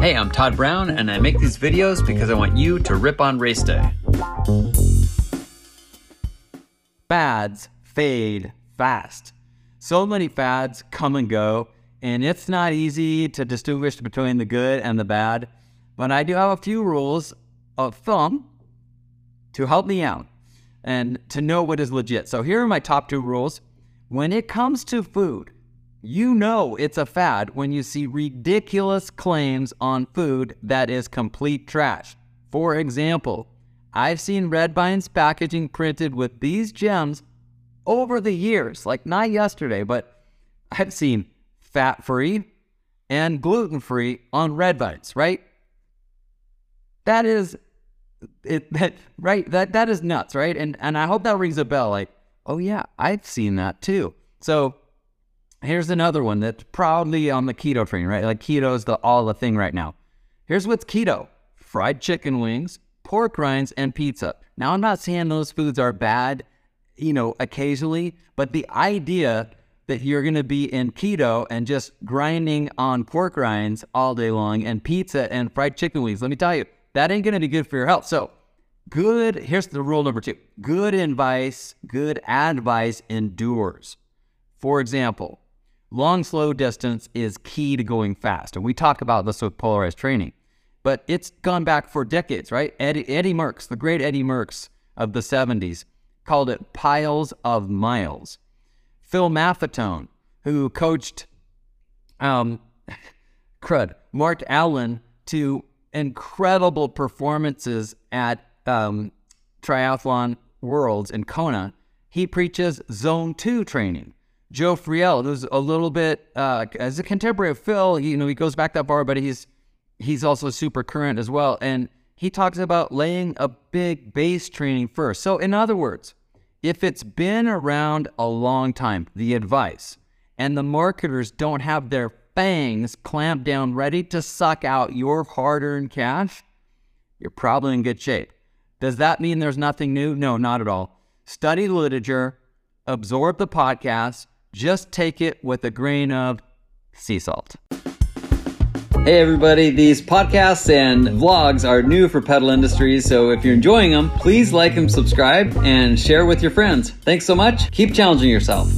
Hey, I'm Todd Brown, and I make these videos because I want you to rip on race day. Fads fade fast. So many fads come and go, and it's not easy to distinguish between the good and the bad. But I do have a few rules of thumb to help me out and to know what is legit. So here are my top two rules. When it comes to food, you know it's a fad when you see ridiculous claims on food that is complete trash. For example, I've seen Red Vines packaging printed with these gems over the years, like not yesterday, but I've seen fat free and gluten free on Red Vines, right? That is it that right that that is nuts, right? And and I hope that rings a bell like, "Oh yeah, I've seen that too." So, Here's another one that's proudly on the keto train, right? Like keto is the all the thing right now. Here's what's keto: fried chicken wings, pork rinds, and pizza. Now, I'm not saying those foods are bad, you know, occasionally, but the idea that you're going to be in keto and just grinding on pork rinds all day long and pizza and fried chicken wings, let me tell you, that ain't going to be good for your health. So, good, here's the rule number two good advice, good advice endures. For example, Long, slow distance is key to going fast. And we talk about this with polarized training. But it's gone back for decades, right? Eddie, Eddie Merckx, the great Eddie Merckx of the 70s, called it piles of miles. Phil Maffetone, who coached um, crud, Mark Allen to incredible performances at um, Triathlon Worlds in Kona, he preaches zone two training. Joe Friel, who's a little bit uh, as a contemporary of Phil, you know, he goes back that far, but he's he's also super current as well. And he talks about laying a big base training first. So in other words, if it's been around a long time, the advice, and the marketers don't have their fangs clamped down ready to suck out your hard-earned cash, you're probably in good shape. Does that mean there's nothing new? No, not at all. Study the literature, absorb the podcast, just take it with a grain of sea salt. Hey everybody, these podcasts and vlogs are new for Pedal Industries, so if you're enjoying them, please like and subscribe and share with your friends. Thanks so much. Keep challenging yourself.